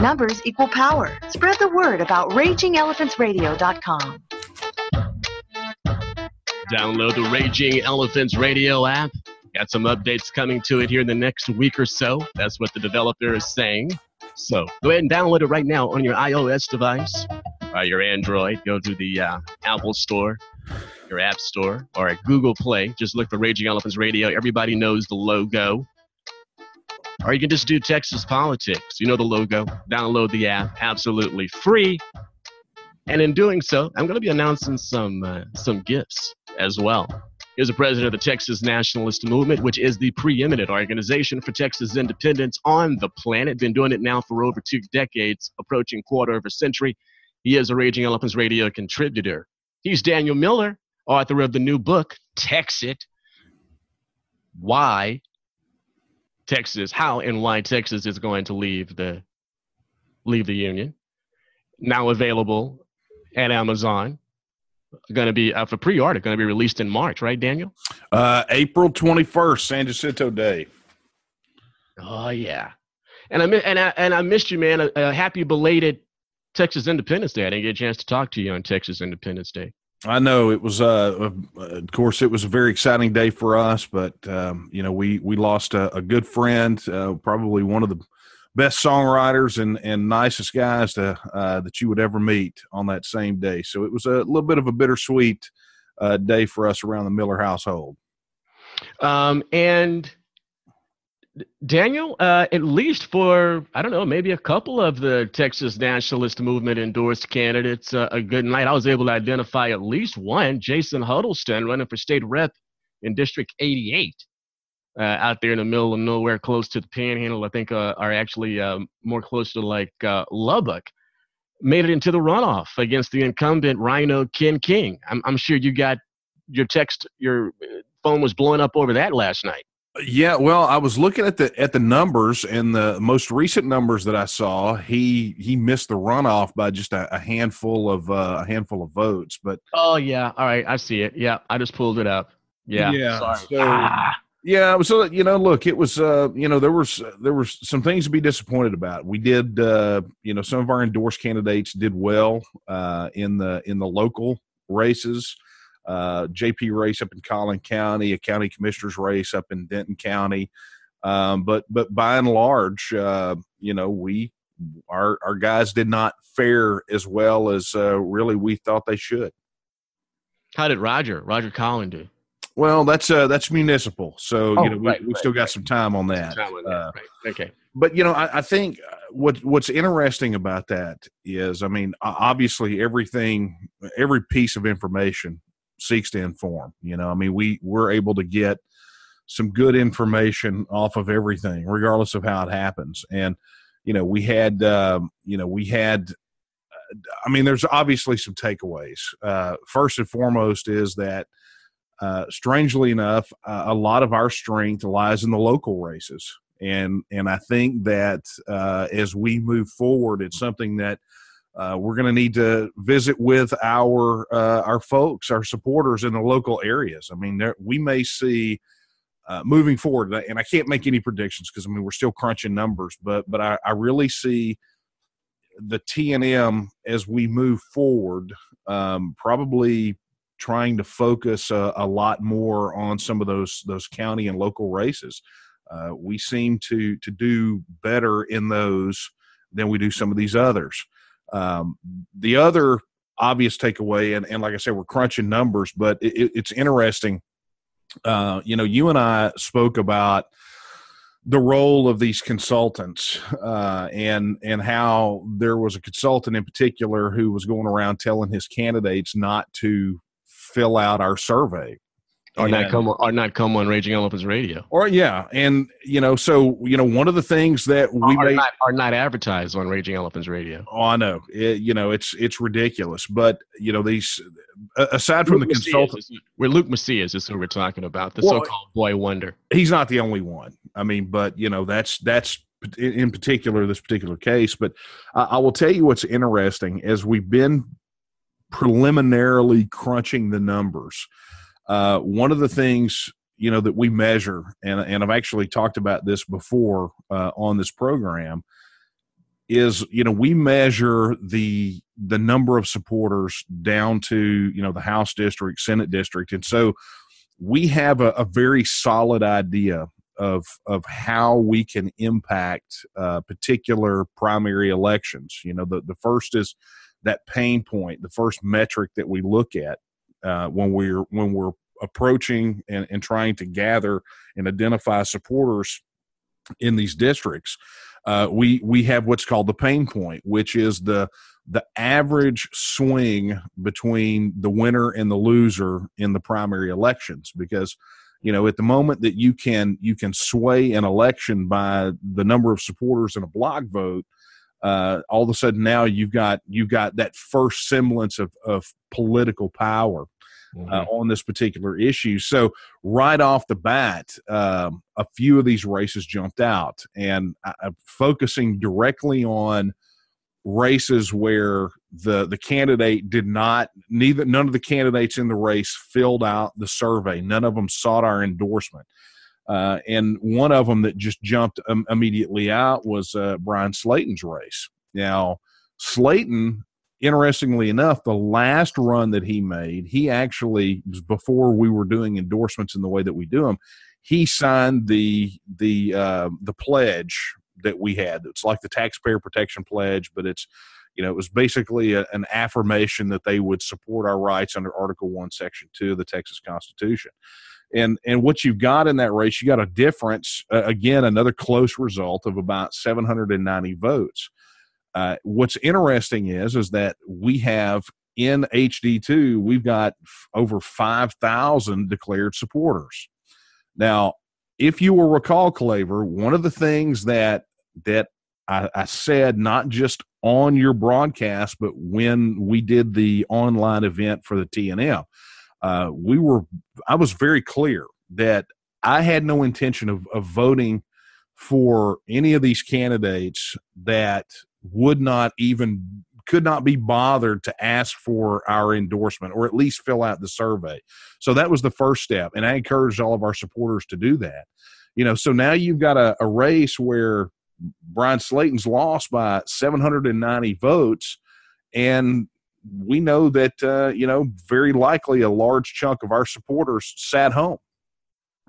Numbers equal power. Spread the word about RagingElePhantsRadio.com. Download the Raging Elephants Radio app. Got some updates coming to it here in the next week or so. That's what the developer is saying. So go ahead and download it right now on your iOS device or your Android. Go to the uh, Apple Store, your App Store, or at Google Play. Just look for Raging Elephants Radio. Everybody knows the logo. Or you can just do Texas Politics. You know the logo. Download the app, absolutely free. And in doing so, I'm going to be announcing some uh, some gifts as well. Here's the president of the Texas Nationalist Movement, which is the preeminent organization for Texas independence on the planet. Been doing it now for over two decades, approaching quarter of a century. He is a Raging Elephants Radio contributor. He's Daniel Miller, author of the new book, Texit. Why Texas, how and why Texas is going to leave the leave the union. Now available at Amazon. Going to be uh, for pre-order. Going to be released in March, right, Daniel? Uh, April twenty first, San Jacinto Day. Oh yeah, and I and I and I missed you, man. A, a happy belated Texas Independence Day. I didn't get a chance to talk to you on Texas Independence Day. I know it was, uh, of course, it was a very exciting day for us, but um, you know, we we lost a, a good friend, uh, probably one of the best songwriters and and nicest guys to, uh, that you would ever meet on that same day. So it was a little bit of a bittersweet uh, day for us around the Miller household. Um, and Daniel, uh, at least for, I don't know, maybe a couple of the Texas nationalist movement endorsed candidates, uh, a good night. I was able to identify at least one, Jason Huddleston, running for state rep in District 88, uh, out there in the middle of nowhere, close to the panhandle. I think uh, are actually um, more close to like uh, Lubbock. Made it into the runoff against the incumbent Rhino Ken King. I'm, I'm sure you got your text, your uh, phone was blowing up over that last night. Yeah, well, I was looking at the at the numbers, and the most recent numbers that I saw, he he missed the runoff by just a, a handful of uh, a handful of votes. But oh yeah, all right, I see it. Yeah, I just pulled it up. Yeah, yeah. So, ah. Yeah, so you know, look, it was uh, you know there was there were some things to be disappointed about. We did uh, you know some of our endorsed candidates did well uh, in the in the local races uh, JP race up in Collin County, a county commissioner's race up in Denton County. Um, but but by and large, uh, you know, we our our guys did not fare as well as uh, really we thought they should. How did Roger Roger Collin do? Well, that's uh, that's municipal, so oh, you know we, right, we right, still got right. some time on that. Time on that. Uh, okay, but you know, I, I, think uh, what what's interesting about that is, I mean, obviously everything, every piece of information seeks to inform. You know, I mean, we we're able to get some good information off of everything, regardless of how it happens. And you know, we had um, you know we had. I mean, there's obviously some takeaways. Uh, first and foremost is that, uh, strangely enough, uh, a lot of our strength lies in the local races, and and I think that uh, as we move forward, it's something that uh, we're going to need to visit with our uh, our folks, our supporters in the local areas. I mean, there, we may see uh, moving forward, and I can't make any predictions because I mean we're still crunching numbers, but but I, I really see the TNM as we move forward, um, probably trying to focus a, a, lot more on some of those those county and local races. Uh, we seem to to do better in those than we do some of these others. Um, the other obvious takeaway, and, and like I said, we're crunching numbers, but it, it's interesting. Uh, you know, you and I spoke about the role of these consultants uh, and and how there was a consultant in particular who was going around telling his candidates not to fill out our survey or not come on, or not come on Raging Elephants Radio. Or yeah, and you know, so you know, one of the things that we are may, not are not advertised on Raging Elephants Radio. Oh, I know. It, you know, it's it's ridiculous, but you know, these aside from Luke the consultants, we're Luke Macias is who we're talking about, the well, so-called boy wonder. He's not the only one. I mean, but you know, that's that's in particular this particular case. But I, I will tell you what's interesting as we've been preliminarily crunching the numbers uh, one of the things you know that we measure, and and I've actually talked about this before uh, on this program, is you know we measure the the number of supporters down to you know the house district senate district. And so we have a, a very solid idea of of how we can impact uh, particular primary elections. You know the, the first is that pain point the first metric that we look at uh, when we're when we're approaching and, and trying to gather and identify supporters in these districts uh, we we have what's called the pain point, which is the the average swing between the winner and the loser in the primary elections. Because you know at the moment that you can you can sway an election by the number of supporters in a block vote. Uh, all of a sudden now you've got you've got that first semblance of, of political power mm-hmm. uh, on this particular issue. So right off the bat, um, a few of these races jumped out, and focusing directly on races where the the candidate did not neither none of the candidates in the race filled out the survey none of them sought our endorsement uh, and one of them that just jumped um, immediately out was uh, Bryan Slaton's race now Slaton interestingly enough, the last run that he made, he actually before we were doing endorsements in the way that we do them, he signed the the uh, the pledge that we had. It's like the taxpayer protection pledge, but it's you know it was basically a, an affirmation that they would support our rights under Article One, Section Two of the Texas Constitution. And and what you've got in that race, you got a difference. Uh, again, another close result of about 790 votes. Uh, what's interesting is is that we have in HD2 we've got f- over 5,000 declared supporters. Now, if you will recall, Claver, one of the things that that I, I said not just on your broadcast, but when we did the online event for the TNM, uh, we were I was very clear that I had no intention of, of voting for any of these candidates that would not even could not be bothered to ask for our endorsement or at least fill out the survey. So that was the first step. And I encouraged all of our supporters to do that. You know, so now you've got a, a race where Bryan Slaton's lost by 790 votes. And we know that, uh, you know, very likely a large chunk of our supporters sat home.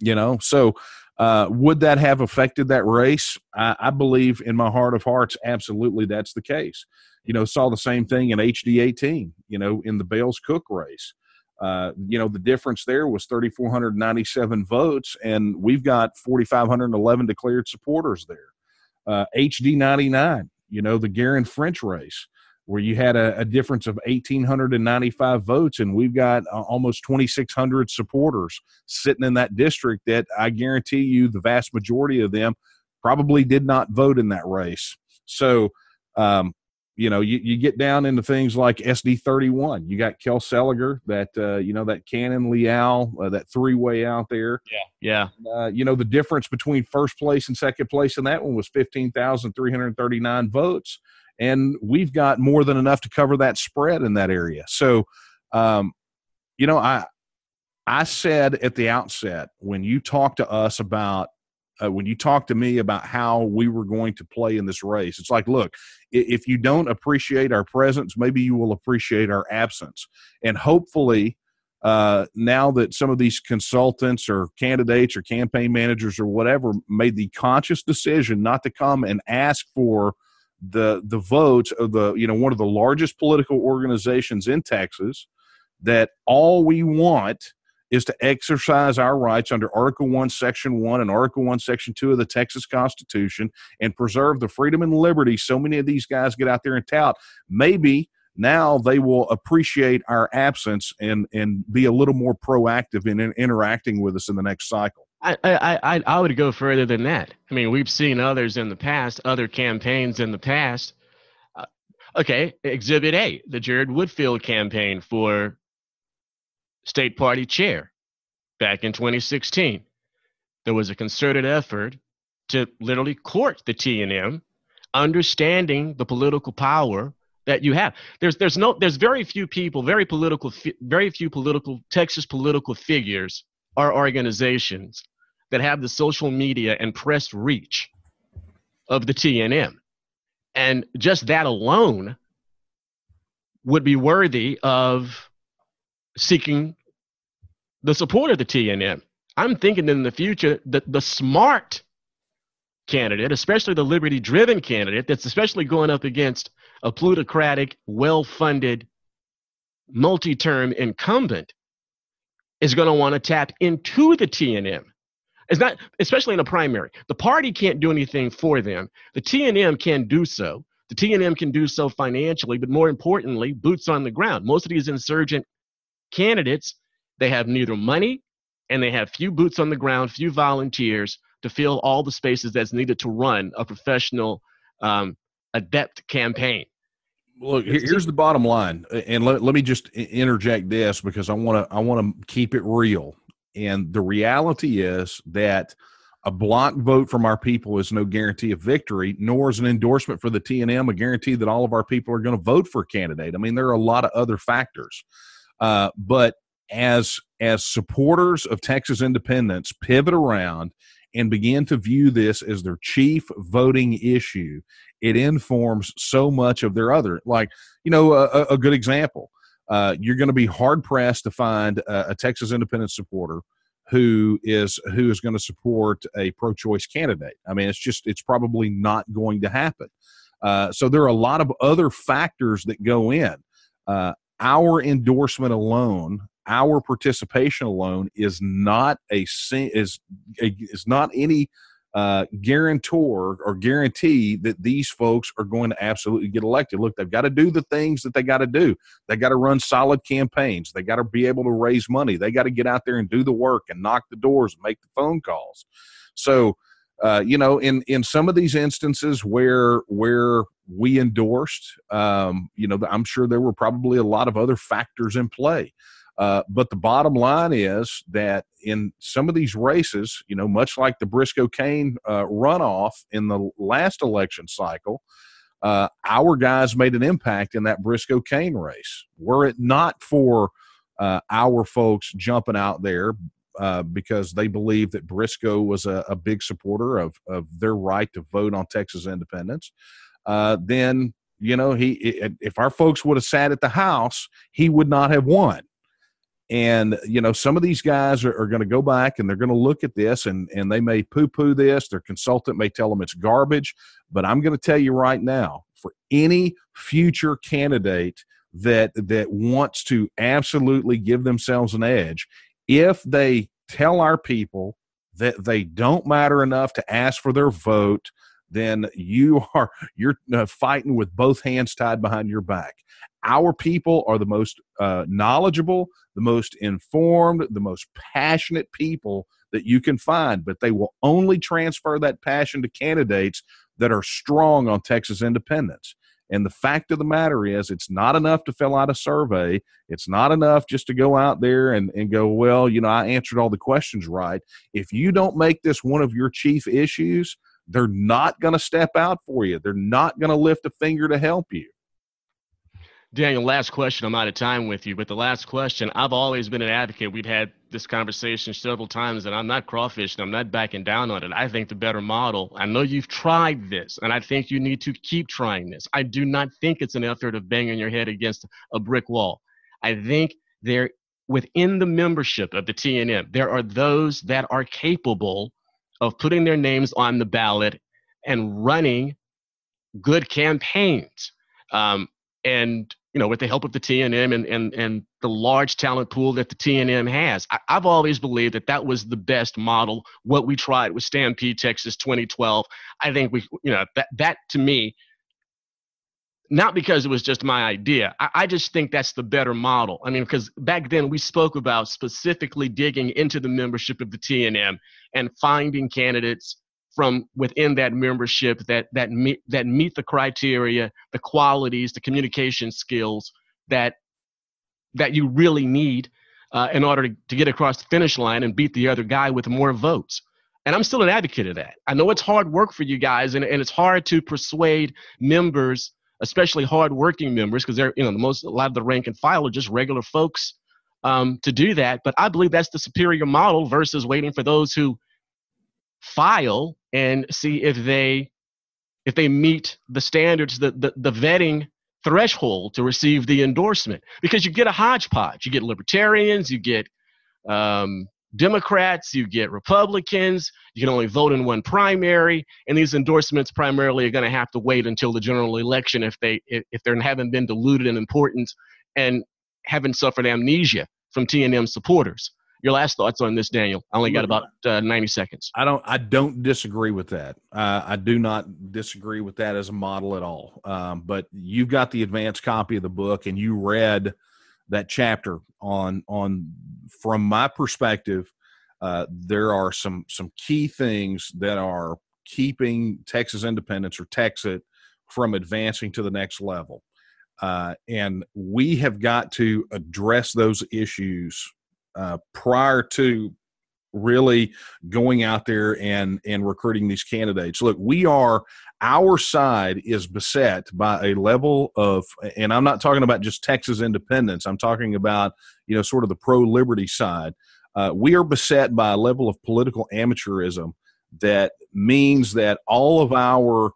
You know, so uh, would that have affected that race? I, I, believe in my heart of hearts, absolutely that's the case. You know, saw the same thing in HD 18, you know, in the Bailes Cook race. Uh, you know, the difference there was 3,497 votes, and we've got 4,511 declared supporters there. Uh, HD 99, you know, the Geren French race where you had a, a, difference of 1,895 votes, and we've got uh, almost 2,600 supporters sitting in that district that I guarantee you the vast majority of them probably did not vote in that race. So, um, you know, you, you get down into things like SD 31. You got Kel Seliger, that, uh, you know, that Canon Leal, uh, that three way out there. Yeah. Yeah. Uh, you know, the difference between first place and second place in that one was 15,339 votes and we've got more than enough to cover that spread in that area. So, um, you know, I I said at the outset when you talked to us about uh, when you talked to me about how we were going to play in this race, it's like, look, if you don't appreciate our presence, maybe you will appreciate our absence, and hopefully. Uh, now that some of these consultants or candidates or campaign managers or whatever made the conscious decision not to come and ask for the the votes of the you know one of the largest political organizations in Texas that all we want is to exercise our rights under Article 1, Section 1 and Article 1, Section 2 of the Texas Constitution and preserve the freedom and liberty so many of these guys get out there and tout. Maybe now they will appreciate our absence and, and be a little more proactive in, in interacting with us in the next cycle. I, I, I would go further than that. I mean, we've seen others in the past, other campaigns in the past. Uh, okay, Exhibit A, the Jared Woodfill campaign for state party chair back in 2016. There was a concerted effort to literally court the TNM, understanding the political power that you have. There's there's no there's very few people, very political, very few political Texas political figures or organizations that have the social media and press reach of the TNM. And just that alone would be worthy of seeking the support of the TNM. I'm thinking in the future that the smart candidate, especially the liberty driven candidate, that's especially going up against a plutocratic, well funded, multi term incumbent, is going to want to tap into the TNM. It's not, especially in a primary. The party can't do anything for them. The TNM can do so. The TNM can do so financially, but more importantly, boots on the ground. Most of these insurgent candidates, they have neither money and they have few boots on the ground, few volunteers to fill all the spaces that's needed to run a professional, um, adept campaign. Look, here's the bottom line, and let, let me just interject this because I want to I want to keep it real. And the reality is that a block vote from our people is no guarantee of victory, nor is an endorsement for the TNM a guarantee that all of our people are going to vote for a candidate. I mean, there are a lot of other factors. Uh, but as as supporters of Texas independence pivot around and begin to view this as their chief voting issue, it informs so much of their other. Like, you know, a, a good example. Uh, you're going to be hard pressed to find a, a Texas independent supporter who is who is going to support a pro-choice candidate. I mean, it's just it's probably not going to happen. Uh, so there are a lot of other factors that go in. Uh, our endorsement alone our participation alone is not a is is not any uh, guarantor or guarantee that these folks are going to absolutely get elected. Look, they've got to do the things that they got to do. They got to run solid campaigns. They got to be able to raise money. They got to get out there and do the work and knock the doors and make the phone calls. So, uh, you know, in in some of these instances where where we endorsed, um, you know, I'm sure there were probably a lot of other factors in play. Uh, but the bottom line is that in some of these races, you know, much like the Briscoe Cain uh, runoff in the last election cycle, uh, our guys made an impact in that Briscoe Cain race. Were it not for uh, our folks jumping out there uh, because they believe that Briscoe was a, a, big supporter of, of their right to vote on Texas independence, then you know he if our folks would have sat at the house, he would not have won and you know some of these guys are, are going to go back and they're going to look at this and and they may poo poo this. Their consultant may tell them it's garbage. But i'm going to tell you right now for any future candidate that that wants to absolutely give themselves an edge if they tell our people that they don't matter enough to ask for their vote then you are you're uh, fighting with both hands tied behind your back our people are the most uh, knowledgeable, the most informed, the most passionate people that you can find, but they will only transfer that passion to candidates that are strong on Texas independence. And the fact of the matter is, it's not enough to fill out a survey. It's not enough just to go out there and, and go, well, you know, I answered all the questions right. If you don't make this one of your chief issues, they're not going to step out for you. They're not going to lift a finger to help you. Daniel, last question. I'm out of time with you, but the last question I've always been an advocate. We've had this conversation several times, and I'm not crawfishing. I'm not backing down on it. I think the better model, I know you've tried this, and I think you need to keep trying this. I do not think it's an effort of banging your head against a brick wall. I think there, within the membership of the TNM, there are those that are capable of putting their names on the ballot and running good campaigns. Um, and you know, with the help of the TNM and, and, and the large talent pool that the TNM has. I, have always believed that that was the best model. What we tried with Stampede Texas 2012. I think we, you know, that, that to me, not because it was just my idea. I, I just think that's the better model. I mean, because back then we spoke about specifically digging into the membership of the TNM and finding candidates from within that membership that that meet that meet the criteria, the qualities, the communication skills that that you really need uh, in order to, to get across the finish line and beat the other guy with more votes. And I'm still an advocate of that. I know it's hard work for you guys, and, and it's hard to persuade members, especially hardworking members, because they're you know the most a lot of the rank and file are just regular folks um, to do that. But I believe that's the superior model versus waiting for those who file and see if they if they meet the standards, the, the, the vetting threshold to receive the endorsement. Because you get a hodgepodge. You get libertarians, you get um, Democrats, you get Republicans, you can only vote in one primary, and these endorsements primarily are going to have to wait until the general election if they if, they haven't been diluted in importance and haven't suffered amnesia from TNM supporters. Your last thoughts on this, Daniel? I only got about uh, ninety seconds. I don't. I don't disagree with that. Uh, I do not disagree with that as a model at all. Um, but you've got the advanced copy of the book, and you read that chapter on on from my perspective. Uh, there are some some key things that are keeping Texas independence or Texas from advancing to the next level. Uh, and we have got to address those issues uh, prior to really going out there and and recruiting these candidates. Look we are our side is beset by a level of and i'm not talking about just texas independence. I'm talking about you know sort of the pro liberty side. Uh, we are beset by a level of political amateurism that means that all of our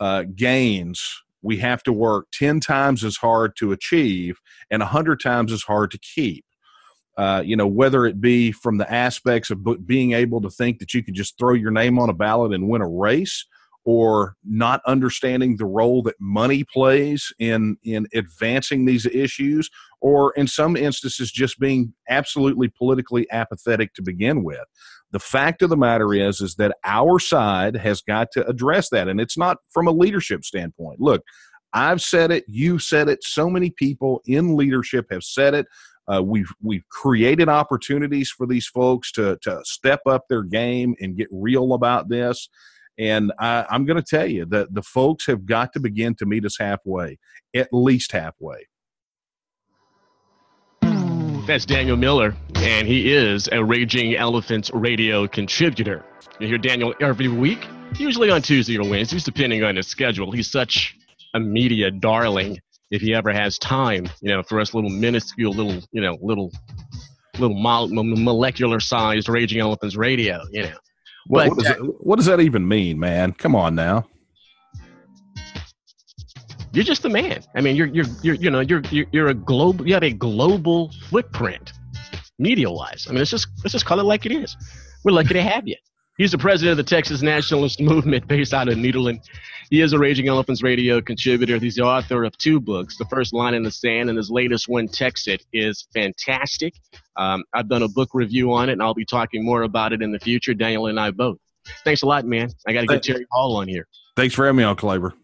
uh, gains we have to work 10 times as hard to achieve and 100 times as hard to keep uh, you know, whether it be from the aspects of being able to think that you could just throw your name on a ballot and win a race, or not understanding the role that money plays in in advancing these issues, or in some instances just being absolutely politically apathetic to begin with. The fact of the matter is, is that our side has got to address that, and it's not from a leadership standpoint. Look, I've said it, you've said it, so many people in leadership have said it. Uh, we've we've created opportunities for these folks to to step up their game and get real about this. And I, I'm going to tell you that the folks have got to begin to meet us halfway, at least halfway. That's Daniel Miller, and he is a Raging Elephants radio contributor. You hear Daniel every week, usually on Tuesday or Wednesdays, depending on his schedule. He's such a media darling if he ever has time, you know, for us little minuscule, little, you know, little, little mo- molecular sized Raging Elephants radio, you know. What, what, does that, what does that even mean, man? Come on now. You're just the man. I mean, you're, you're, you're, you know, you're, you're, you're a global, you have a global footprint, media wise. I mean, let's just, let's just call it like it is. We're lucky to have you. He's the president of the Texas Nationalist Movement based out of Nederland. He is a Raging Elephants radio contributor. He's the author of two books. The first, Line in the Sand, and his latest one, Texit, is fantastic. Um, I've done a book review on it, and I'll be talking more about it in the future. Daniel and I both. Thanks a lot, man. I got to get Terry Hall on here. Thanks for having me on, Claver.